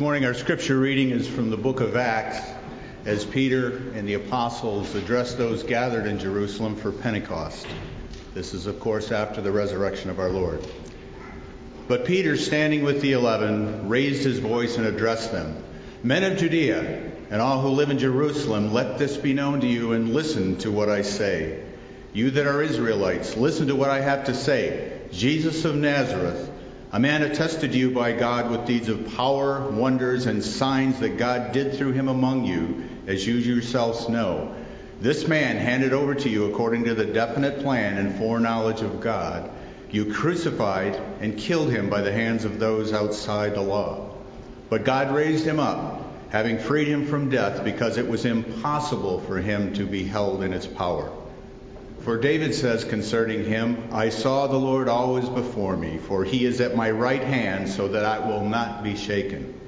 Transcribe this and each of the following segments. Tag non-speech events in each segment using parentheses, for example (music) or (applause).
Morning, our scripture reading is from the book of Acts as Peter and the apostles address those gathered in Jerusalem for Pentecost. This is, of course, after the resurrection of our Lord. But Peter, standing with the eleven, raised his voice and addressed them Men of Judea, and all who live in Jerusalem, let this be known to you and listen to what I say. You that are Israelites, listen to what I have to say. Jesus of Nazareth a man attested you by God with deeds of power, wonders, and signs that God did through him among you, as you yourselves know. This man handed over to you according to the definite plan and foreknowledge of God. You crucified and killed him by the hands of those outside the law. But God raised him up, having freed him from death, because it was impossible for him to be held in its power. For David says concerning him, I saw the Lord always before me, for he is at my right hand, so that I will not be shaken.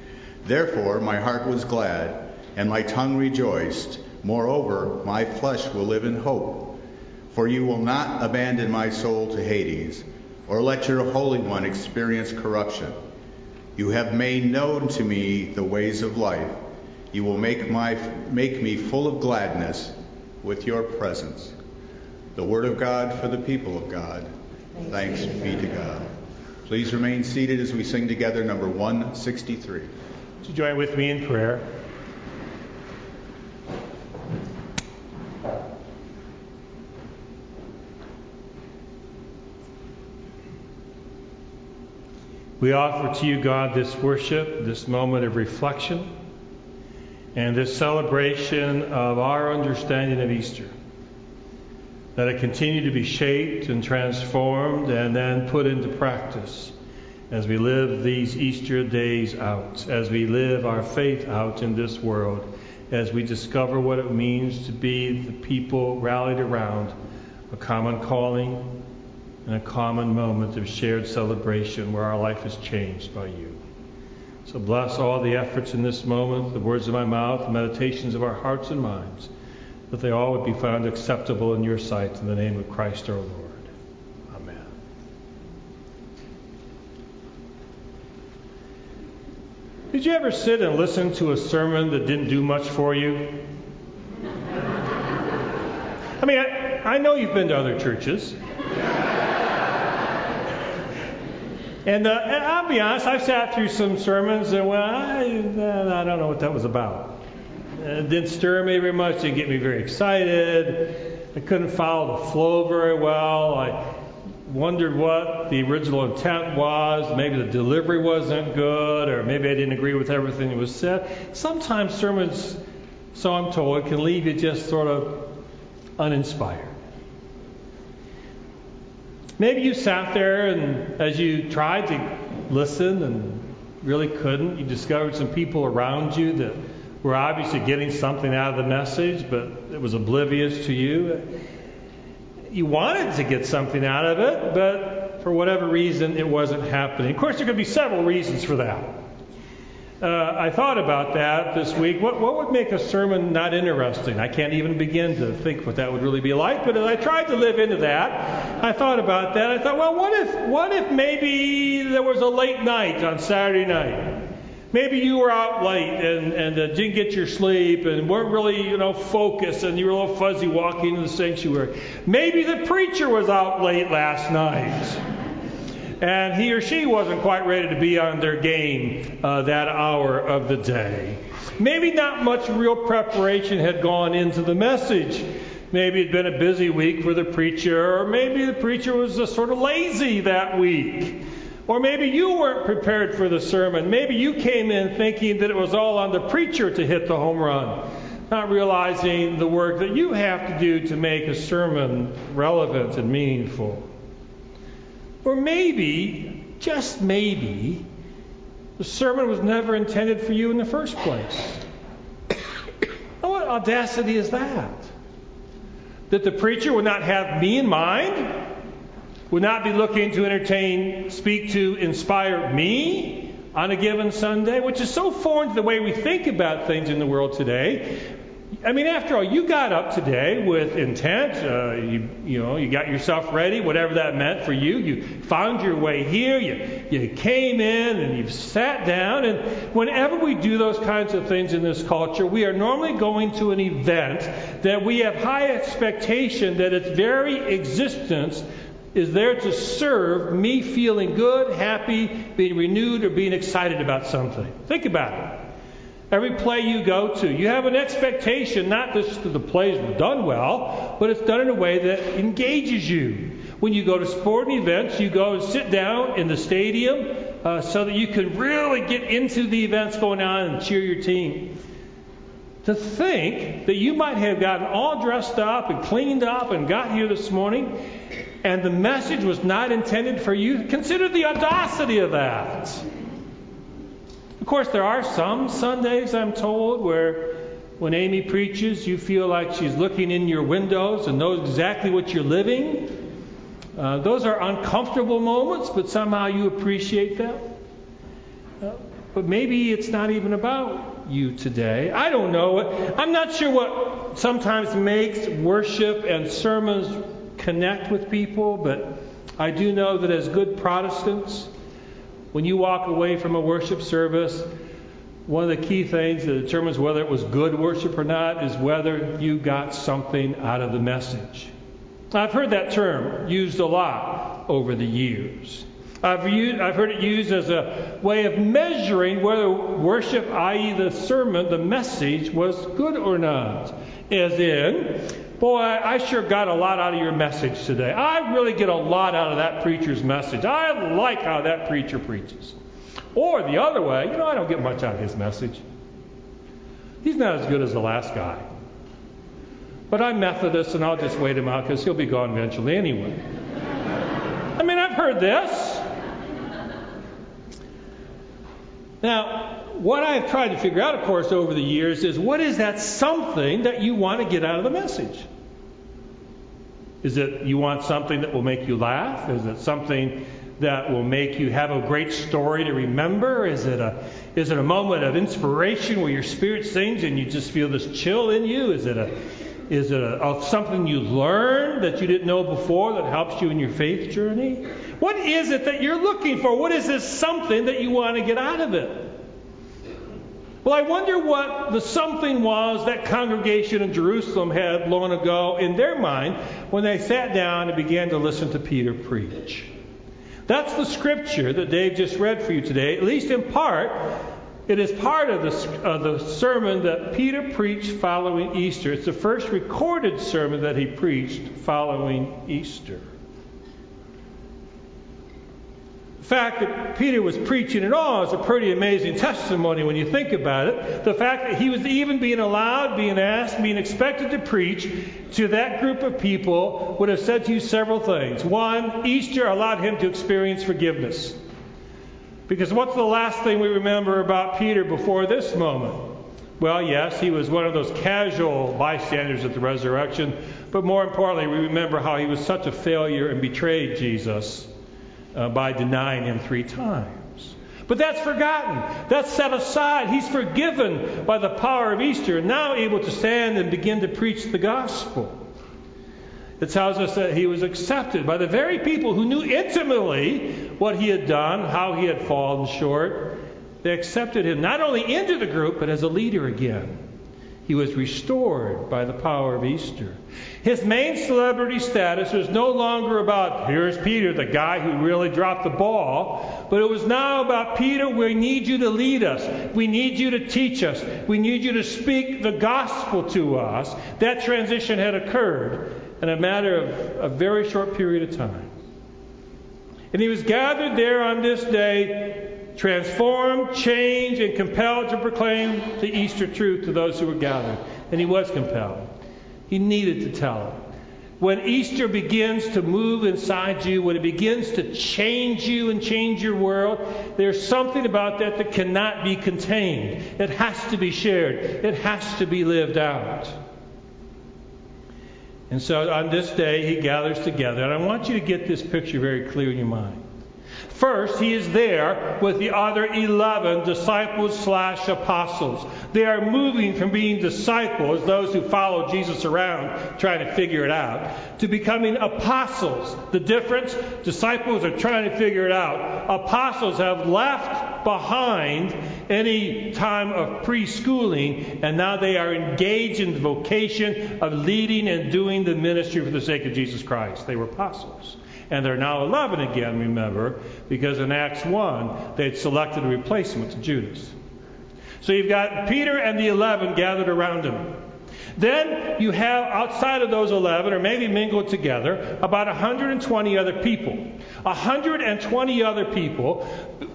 Therefore my heart was glad, and my tongue rejoiced. Moreover, my flesh will live in hope. For you will not abandon my soul to Hades, or let your Holy One experience corruption. You have made known to me the ways of life. You will make, my, make me full of gladness with your presence. The Word of God for the people of God. Thanks, be to God. Please remain seated as we sing together number 163. Would you join with me in prayer? We offer to you, God, this worship, this moment of reflection, and this celebration of our understanding of Easter that it continue to be shaped and transformed and then put into practice as we live these Easter days out, as we live our faith out in this world, as we discover what it means to be the people rallied around a common calling and a common moment of shared celebration where our life is changed by you. So bless all the efforts in this moment, the words of my mouth, the meditations of our hearts and minds that they all would be found acceptable in your sight in the name of Christ our Lord. Amen. Did you ever sit and listen to a sermon that didn't do much for you? I mean, I, I know you've been to other churches. And, uh, and, I'll be honest, I've sat through some sermons and well, I, I don't know what that was about. It didn't stir me very much. It didn't get me very excited. I couldn't follow the flow very well. I wondered what the original intent was. Maybe the delivery wasn't good, or maybe I didn't agree with everything that was said. Sometimes sermons, so I'm told, can leave you just sort of uninspired. Maybe you sat there and as you tried to listen and really couldn't, you discovered some people around you that were obviously getting something out of the message, but it was oblivious to you. You wanted to get something out of it, but for whatever reason, it wasn't happening. Of course, there could be several reasons for that. Uh, I thought about that this week. What, what would make a sermon not interesting? I can't even begin to think what that would really be like. But as I tried to live into that, I thought about that. I thought, well, what if, what if maybe there was a late night on Saturday night? Maybe you were out late and, and uh, didn't get your sleep and weren't really, you know, focused and you were a little fuzzy walking into the sanctuary. Maybe the preacher was out late last night and he or she wasn't quite ready to be on their game uh, that hour of the day. Maybe not much real preparation had gone into the message. Maybe it'd been a busy week for the preacher, or maybe the preacher was just sort of lazy that week. Or maybe you weren't prepared for the sermon. Maybe you came in thinking that it was all on the preacher to hit the home run, not realizing the work that you have to do to make a sermon relevant and meaningful. Or maybe, just maybe, the sermon was never intended for you in the first place. (coughs) what audacity is that? That the preacher would not have me in mind? Would not be looking to entertain, speak to, inspire me on a given Sunday, which is so foreign to the way we think about things in the world today. I mean, after all, you got up today with intent. Uh, you, you know, you got yourself ready, whatever that meant for you. You found your way here. You, you came in and you've sat down. And whenever we do those kinds of things in this culture, we are normally going to an event that we have high expectation that its very existence is there to serve me feeling good, happy, being renewed, or being excited about something. Think about it. Every play you go to, you have an expectation not just that the play is done well, but it's done in a way that engages you. When you go to sporting events, you go and sit down in the stadium uh, so that you can really get into the events going on and cheer your team. To think that you might have gotten all dressed up and cleaned up and got here this morning, and the message was not intended for you, consider the audacity of that. Of course, there are some Sundays, I'm told, where when Amy preaches, you feel like she's looking in your windows and knows exactly what you're living. Uh, those are uncomfortable moments, but somehow you appreciate them. Uh, but maybe it's not even about you today. I don't know. I'm not sure what sometimes makes worship and sermons connect with people, but I do know that as good Protestants, when you walk away from a worship service, one of the key things that determines whether it was good worship or not is whether you got something out of the message. I've heard that term used a lot over the years. I've, used, I've heard it used as a way of measuring whether worship, i.e., the sermon, the message, was good or not. As in, Boy, I sure got a lot out of your message today. I really get a lot out of that preacher's message. I like how that preacher preaches. Or the other way, you know, I don't get much out of his message. He's not as good as the last guy. But I'm Methodist and I'll just wait him out because he'll be gone eventually anyway. I mean, I've heard this. Now, what I've tried to figure out, of course, over the years is what is that something that you want to get out of the message? Is it you want something that will make you laugh? Is it something that will make you have a great story to remember? Is it a is it a moment of inspiration where your spirit sings and you just feel this chill in you? Is it a is it a, a, something you learned that you didn't know before that helps you in your faith journey? What is it that you're looking for? What is this something that you want to get out of it? Well, I wonder what the something was that congregation in Jerusalem had long ago in their mind when they sat down and began to listen to Peter preach. That's the scripture that Dave just read for you today, at least in part. It is part of the, of the sermon that Peter preached following Easter. It's the first recorded sermon that he preached following Easter. Fact that Peter was preaching at all is a pretty amazing testimony when you think about it. The fact that he was even being allowed, being asked, being expected to preach to that group of people would have said to you several things. One, Easter allowed him to experience forgiveness. Because what's the last thing we remember about Peter before this moment? Well, yes, he was one of those casual bystanders at the resurrection, but more importantly, we remember how he was such a failure and betrayed Jesus uh, by denying him three times. But that's forgotten. That's set aside. He's forgiven by the power of Easter and now able to stand and begin to preach the gospel. It tells us that he was accepted by the very people who knew intimately what he had done, how he had fallen short. They accepted him not only into the group, but as a leader again. He was restored by the power of Easter. His main celebrity status was no longer about, here's Peter, the guy who really dropped the ball, but it was now about, Peter, we need you to lead us. We need you to teach us. We need you to speak the gospel to us. That transition had occurred in a matter of a very short period of time. And he was gathered there on this day transformed, changed, and compelled to proclaim the Easter truth to those who were gathered. And he was compelled. He needed to tell it. When Easter begins to move inside you, when it begins to change you and change your world, there's something about that that cannot be contained. It has to be shared, it has to be lived out. And so on this day, he gathers together. And I want you to get this picture very clear in your mind. First, he is there with the other 11 disciples slash apostles. They are moving from being disciples, those who follow Jesus around trying to figure it out, to becoming apostles. The difference? Disciples are trying to figure it out. Apostles have left behind any time of preschooling, and now they are engaged in the vocation of leading and doing the ministry for the sake of Jesus Christ. They were apostles. And they're now 11 again, remember, because in Acts 1, they'd selected a replacement to Judas. So you've got Peter and the 11 gathered around him. Then you have outside of those 11, or maybe mingled together, about 120 other people. 120 other people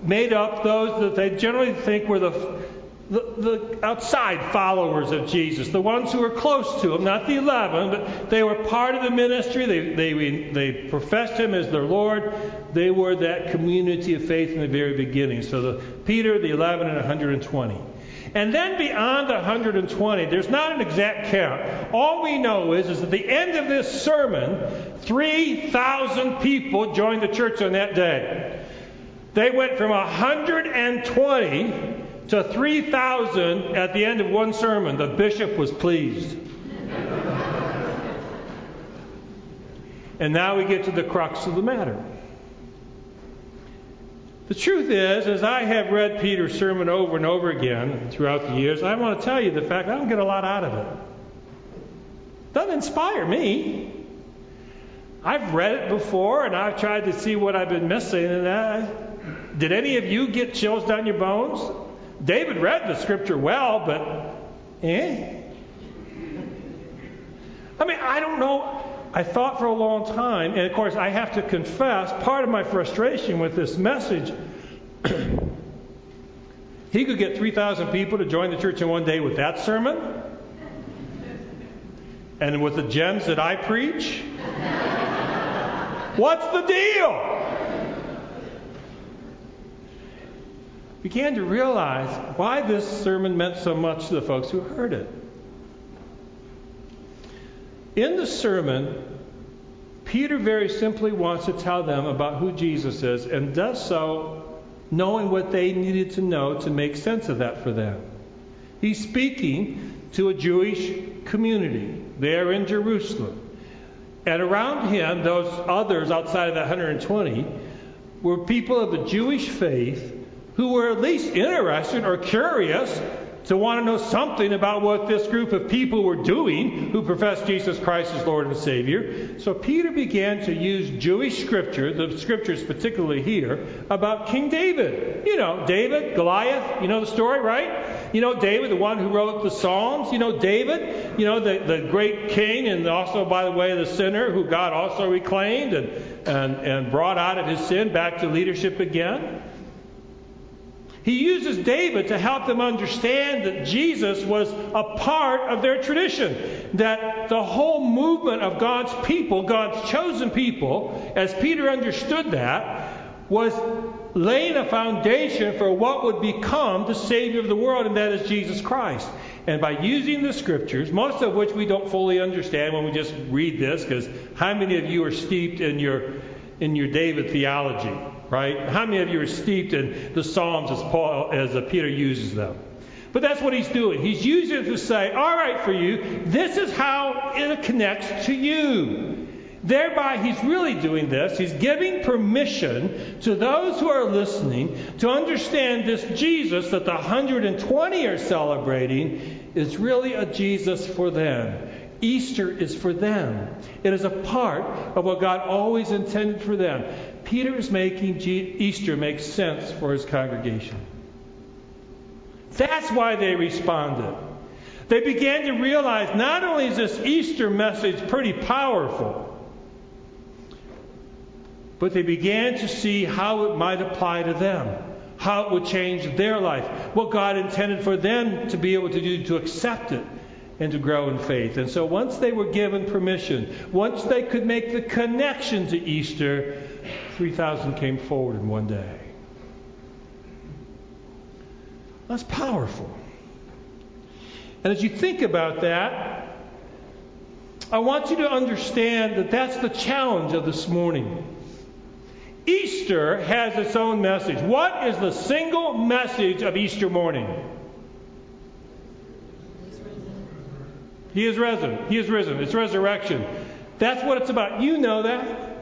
made up those that they generally think were the, the, the, outside followers of Jesus, the ones who were close to him, not the 11, but they were part of the ministry. They, they, they professed him as their Lord. They were that community of faith in the very beginning. So the, Peter, the 11, and 120. And then beyond the 120, there's not an exact count. All we know is, is at the end of this sermon, 3,000 people joined the church on that day. They went from 120 to 3,000 at the end of one sermon. The bishop was pleased. and now we get to the crux of the matter. The truth is, as I have read Peter's sermon over and over again throughout the years, I want to tell you the fact I don't get a lot out of it. doesn't inspire me. I've read it before and I've tried to see what I've been missing. And I, did any of you get chills down your bones? David read the scripture well, but eh? I mean, I don't know. I thought for a long time, and of course, I have to confess, part of my frustration with this message, (clears throat) he could get 3,000 people to join the church in one day with that sermon, and with the gems that I preach. (laughs) What's the deal? Began to realize why this sermon meant so much to the folks who heard it. In the sermon, Peter very simply wants to tell them about who Jesus is and does so knowing what they needed to know to make sense of that for them. He's speaking to a Jewish community there in Jerusalem. And around him, those others outside of that 120 were people of the Jewish faith who were at least interested or curious to want to know something about what this group of people were doing who professed Jesus Christ as Lord and Savior. So Peter began to use Jewish scripture, the scriptures particularly here, about King David. You know, David, Goliath, you know the story, right? You know, David, the one who wrote the Psalms. You know, David, you know, the, the great king, and also, by the way, the sinner who God also reclaimed and, and, and brought out of his sin back to leadership again. He uses David to help them understand that Jesus was a part of their tradition. That the whole movement of God's people, God's chosen people, as Peter understood that, was laying a foundation for what would become the Savior of the world, and that is Jesus Christ. And by using the scriptures, most of which we don't fully understand when we just read this, because how many of you are steeped in your in your David theology? Right? How many of you are steeped in the Psalms as Paul, as uh, Peter uses them? But that's what he's doing. He's using it to say, all right, for you, this is how it connects to you. Thereby, he's really doing this. He's giving permission to those who are listening to understand this Jesus that the 120 are celebrating is really a Jesus for them. Easter is for them. It is a part of what God always intended for them. Peter is making Easter make sense for his congregation. That's why they responded. They began to realize not only is this Easter message pretty powerful, but they began to see how it might apply to them, how it would change their life, what God intended for them to be able to do to accept it and to grow in faith. And so once they were given permission, once they could make the connection to Easter, 3,000 came forward in one day. That's powerful. And as you think about that, I want you to understand that that's the challenge of this morning. Easter has its own message. What is the single message of Easter morning? He is risen. He is risen. It's resurrection. That's what it's about. You know that.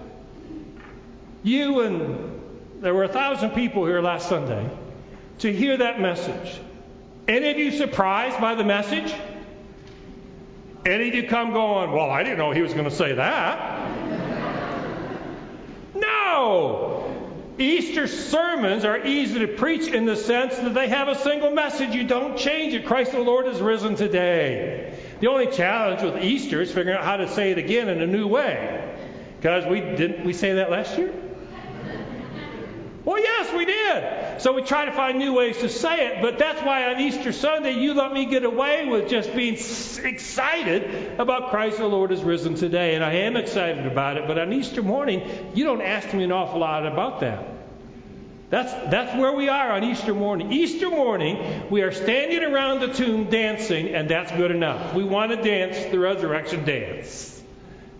You and there were a thousand people here last Sunday to hear that message. Any of you surprised by the message? Any of you come going, well, I didn't know he was going to say that. no! Easter sermons are easy to preach in the sense that they have a single message. You don't change it. Christ the Lord is risen today. The only challenge with Easter is figuring out how to say it again in a new way. Because we didn't we say that last year? Well, yes, we did. So we try to find new ways to say it, but that's why on Easter Sunday you let me get away with just being excited about Christ the Lord is risen today. And I am excited about it, but on Easter morning, you don't ask me an awful lot about that. That's, that's where we are on Easter morning. Easter morning, we are standing around the tomb dancing, and that's good enough. We want to dance the resurrection dance.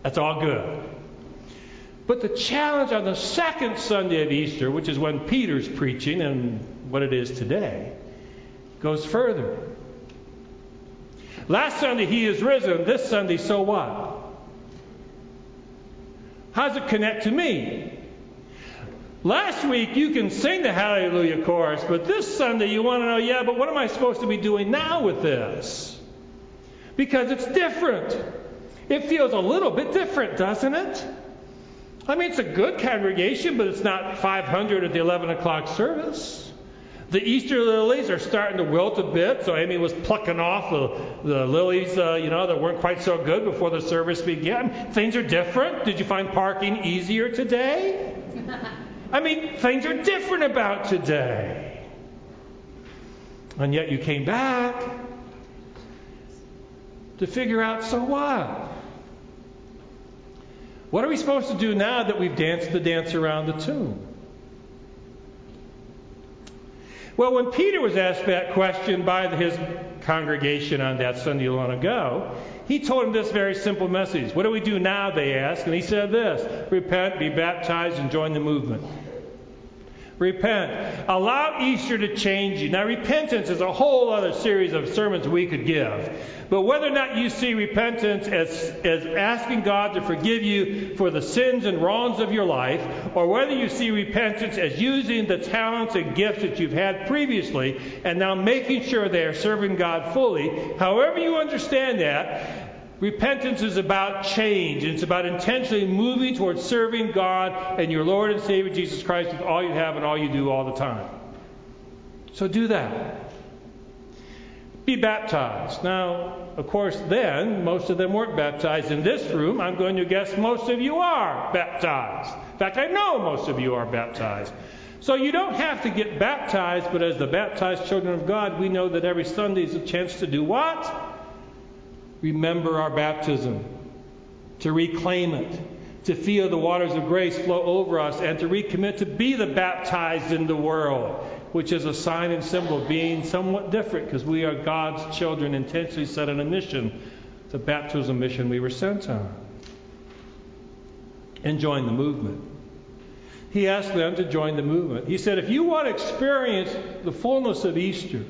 That's all good. But the challenge on the second Sunday of Easter, which is when Peter's preaching and what it is today, goes further. Last Sunday he is risen. This Sunday, so what? How does it connect to me? Last week you can sing the Hallelujah chorus, but this Sunday you want to know, yeah, but what am I supposed to be doing now with this? Because it's different. It feels a little bit different, doesn't it? I mean, it's a good congregation, but it's not 500 at the 11 o'clock service. The Easter lilies are starting to wilt a bit, so Amy was plucking off the, the lilies, uh, you know, that weren't quite so good before the service began. Things are different. Did you find parking easier today? I mean, things are different about today. And yet you came back to figure out so what? What are we supposed to do now that we've danced the dance around the tomb? Well, when Peter was asked that question by his congregation on that Sunday long ago, he told them this very simple message. What do we do now, they asked. And he said this Repent, be baptized, and join the movement. Repent. Allow Easter to change you. Now, repentance is a whole other series of sermons we could give. But whether or not you see repentance as, as asking God to forgive you for the sins and wrongs of your life, or whether you see repentance as using the talents and gifts that you've had previously and now making sure they are serving God fully, however you understand that, Repentance is about change. It's about intentionally moving towards serving God and your Lord and Savior Jesus Christ with all you have and all you do all the time. So do that. Be baptized. Now, of course, then, most of them weren't baptized in this room. I'm going to guess most of you are baptized. In fact, I know most of you are baptized. So you don't have to get baptized, but as the baptized children of God, we know that every Sunday is a chance to do what? Remember our baptism, to reclaim it, to feel the waters of grace flow over us, and to recommit to be the baptized in the world, which is a sign and symbol of being somewhat different because we are God's children intentionally set on a mission, the baptism mission we were sent on. And join the movement. He asked them to join the movement. He said, if you want to experience the fullness of Easter,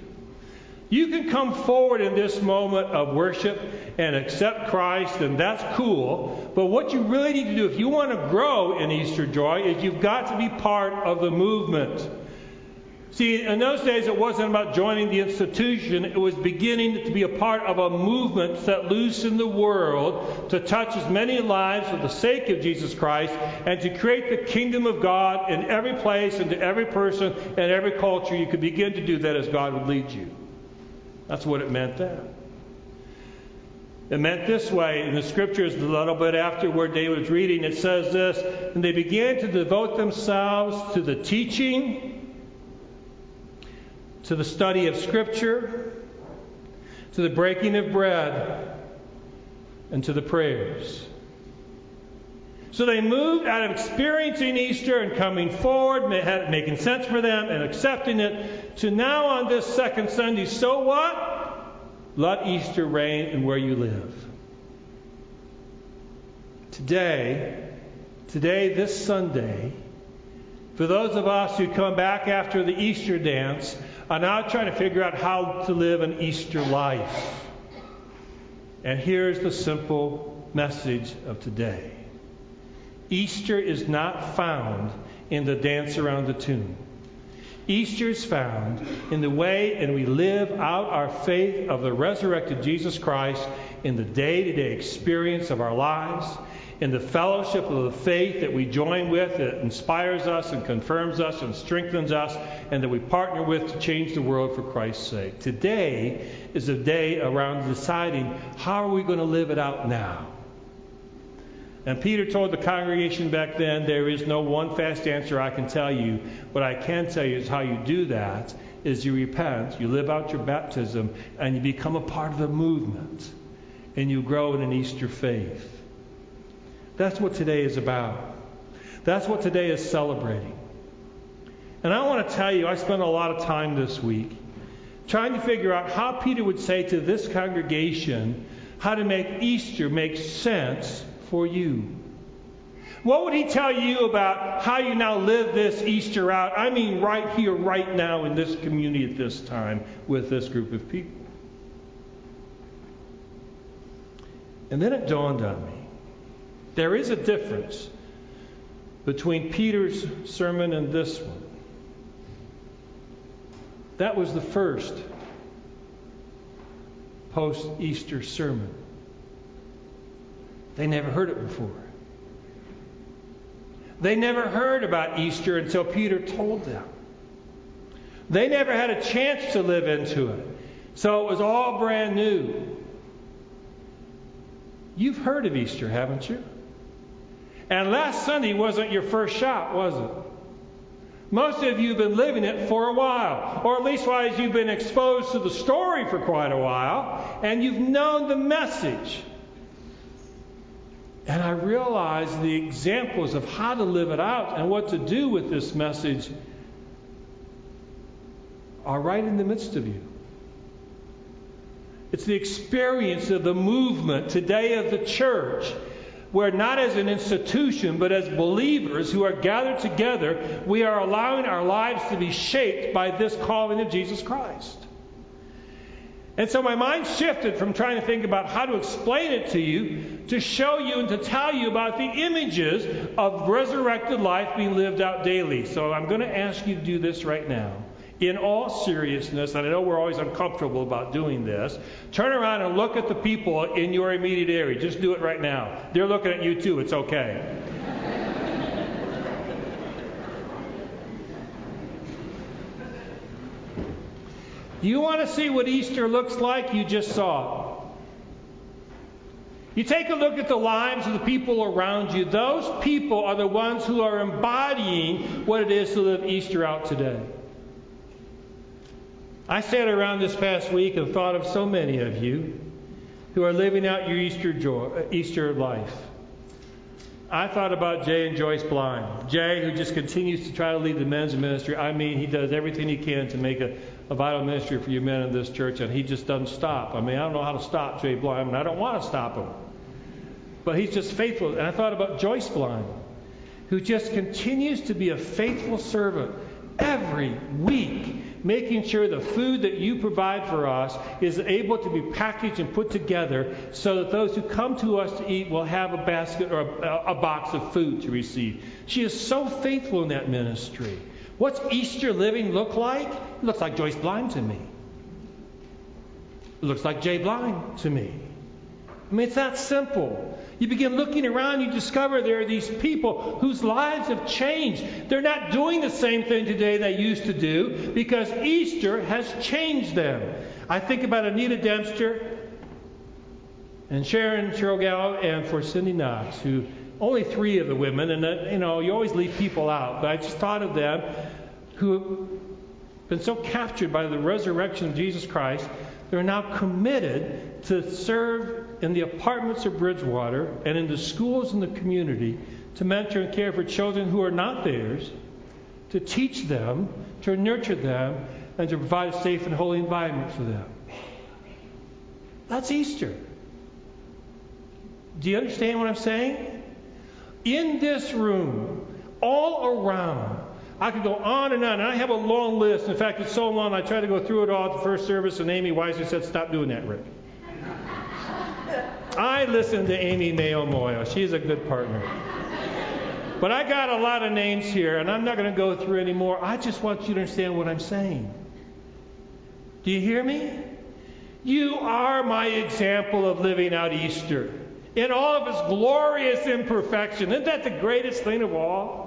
you can come forward in this moment of worship and accept Christ, and that's cool. But what you really need to do, if you want to grow in Easter joy, is you've got to be part of the movement. See, in those days, it wasn't about joining the institution, it was beginning to be a part of a movement set loose in the world to touch as many lives for the sake of Jesus Christ and to create the kingdom of God in every place and to every person and every culture. You could begin to do that as God would lead you. That's what it meant then. It meant this way in the scriptures, a little bit after where David was reading, it says this And they began to devote themselves to the teaching, to the study of Scripture, to the breaking of bread, and to the prayers. So they moved out of experiencing Easter and coming forward, making sense for them and accepting it, to now on this second Sunday, so what? Let Easter reign in where you live. Today, today, this Sunday, for those of us who come back after the Easter dance, are now trying to figure out how to live an Easter life. And here's the simple message of today Easter is not found in the dance around the tomb. Easter is found in the way and we live out our faith of the resurrected Jesus Christ in the day to day experience of our lives, in the fellowship of the faith that we join with that inspires us and confirms us and strengthens us, and that we partner with to change the world for Christ's sake. Today is a day around deciding how are we going to live it out now. And Peter told the congregation back then, there is no one fast answer I can tell you. What I can tell you is how you do that is you repent, you live out your baptism, and you become a part of the movement. And you grow in an Easter faith. That's what today is about. That's what today is celebrating. And I want to tell you, I spent a lot of time this week trying to figure out how Peter would say to this congregation how to make Easter make sense for you. What would he tell you about how you now live this Easter out? I mean, right here, right now, in this community at this time with this group of people. And then it dawned on me there is a difference between Peter's sermon and this one. That was the first post Easter sermon. They never heard it before. They never heard about Easter until Peter told them. They never had a chance to live into it. So it was all brand new. You've heard of Easter, haven't you? And last Sunday wasn't your first shot, was it? Most of you have been living it for a while, or at least why you've been exposed to the story for quite a while, and you've known the message. And I realized the examples of how to live it out and what to do with this message are right in the midst of you. It's the experience of the movement today of the church, where not as an institution, but as believers who are gathered together, we are allowing our lives to be shaped by this calling of Jesus Christ. And so my mind shifted from trying to think about how to explain it to you to show you and to tell you about the images of resurrected life being lived out daily. So I'm going to ask you to do this right now. In all seriousness, and I know we're always uncomfortable about doing this, turn around and look at the people in your immediate area. Just do it right now. They're looking at you too. It's okay. You want to see what Easter looks like? You just saw it. You take a look at the lives of the people around you. Those people are the ones who are embodying what it is to live Easter out today. I sat around this past week and thought of so many of you who are living out your Easter joy, Easter life. I thought about Jay and Joyce Blind. Jay, who just continues to try to lead the men's ministry. I mean, he does everything he can to make a, a vital ministry for you men in this church, and he just doesn't stop. I mean, I don't know how to stop Jay Blime, and I don't want to stop him. But he's just faithful. And I thought about Joyce Blime, who just continues to be a faithful servant every week making sure the food that you provide for us is able to be packaged and put together so that those who come to us to eat will have a basket or a, a box of food to receive. She is so faithful in that ministry. What's Easter living look like? It looks like Joyce Blind to me. It looks like Jay Blind to me. I mean, it's that simple. You begin looking around, you discover there are these people whose lives have changed. They're not doing the same thing today they used to do because Easter has changed them. I think about Anita Dempster and Sharon Chirogal and for Cindy Knox, who only three of the women, and uh, you know, you always leave people out, but I just thought of them who have been so captured by the resurrection of Jesus Christ, they're now committed to serve in the apartments of Bridgewater and in the schools in the community to mentor and care for children who are not theirs, to teach them, to nurture them, and to provide a safe and holy environment for them. That's Easter. Do you understand what I'm saying? In this room, all around, I could go on and on, and I have a long list. In fact, it's so long I tried to go through it all at the first service, and Amy wisely said, "Stop doing that, Rick." (laughs) I listen to Amy Mayo Moyo. She's a good partner. But I got a lot of names here, and I'm not going to go through anymore. I just want you to understand what I'm saying. Do you hear me? You are my example of living out Easter in all of its glorious imperfection. Isn't that the greatest thing of all?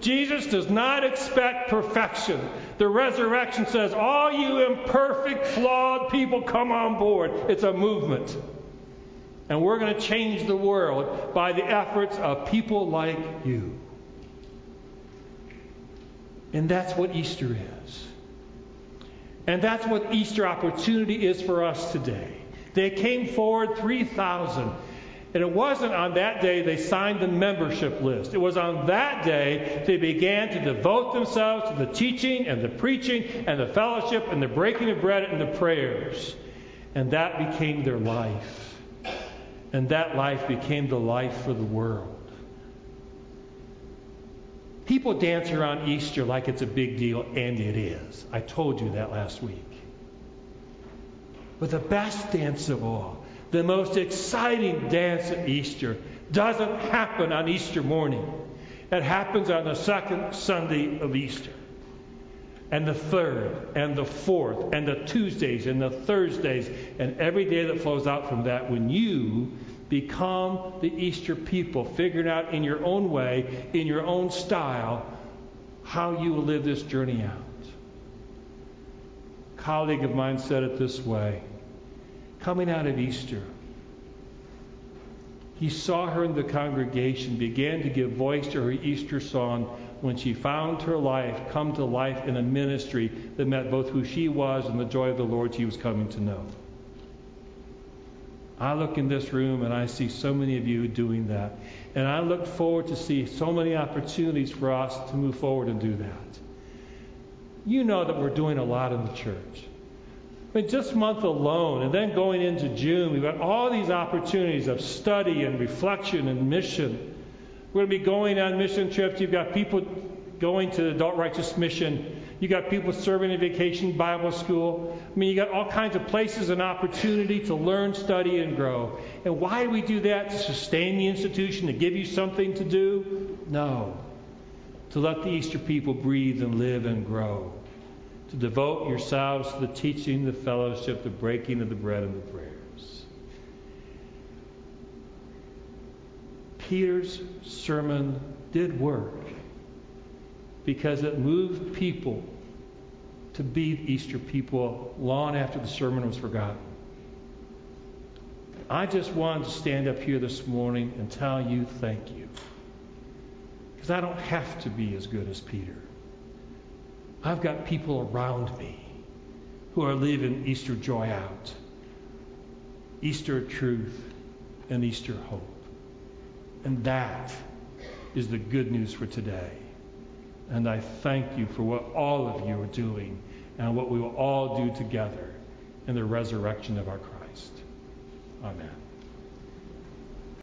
Jesus does not expect perfection. The resurrection says, All you imperfect, flawed people, come on board. It's a movement. And we're going to change the world by the efforts of people like you. And that's what Easter is. And that's what Easter opportunity is for us today. They came forward 3,000. And it wasn't on that day they signed the membership list. It was on that day they began to devote themselves to the teaching and the preaching and the fellowship and the breaking of bread and the prayers. And that became their life. And that life became the life for the world. People dance around Easter like it's a big deal, and it is. I told you that last week. But the best dance of all, the most exciting dance at Easter, doesn't happen on Easter morning. It happens on the second Sunday of Easter. And the third, and the fourth, and the Tuesdays, and the Thursdays, and every day that flows out from that when you become the Easter people, figuring out in your own way, in your own style, how you will live this journey out. A colleague of mine said it this way coming out of Easter, he saw her in the congregation, began to give voice to her Easter song when she found her life come to life in a ministry that met both who she was and the joy of the Lord she was coming to know. I look in this room and I see so many of you doing that. And I look forward to see so many opportunities for us to move forward and do that. You know that we're doing a lot in the church. I mean, just month alone, and then going into June, we've got all these opportunities of study and reflection and mission. We're going to be going on mission trips. You've got people going to the Adult Righteous Mission You've got people serving in vacation Bible school. I mean, you've got all kinds of places and opportunity to learn, study, and grow. And why do we do that? To sustain the institution, to give you something to do? No. To let the Easter people breathe and live and grow. To devote yourselves to the teaching, the fellowship, the breaking of the bread, and the prayers. Peter's sermon did work because it moved people to be Easter people long after the sermon was forgotten. I just wanted to stand up here this morning and tell you thank you. Because I don't have to be as good as Peter. I've got people around me who are living Easter joy out, Easter truth, and Easter hope. And that is the good news for today. And I thank you for what all of you are doing and what we will all do together in the resurrection of our Christ. Amen.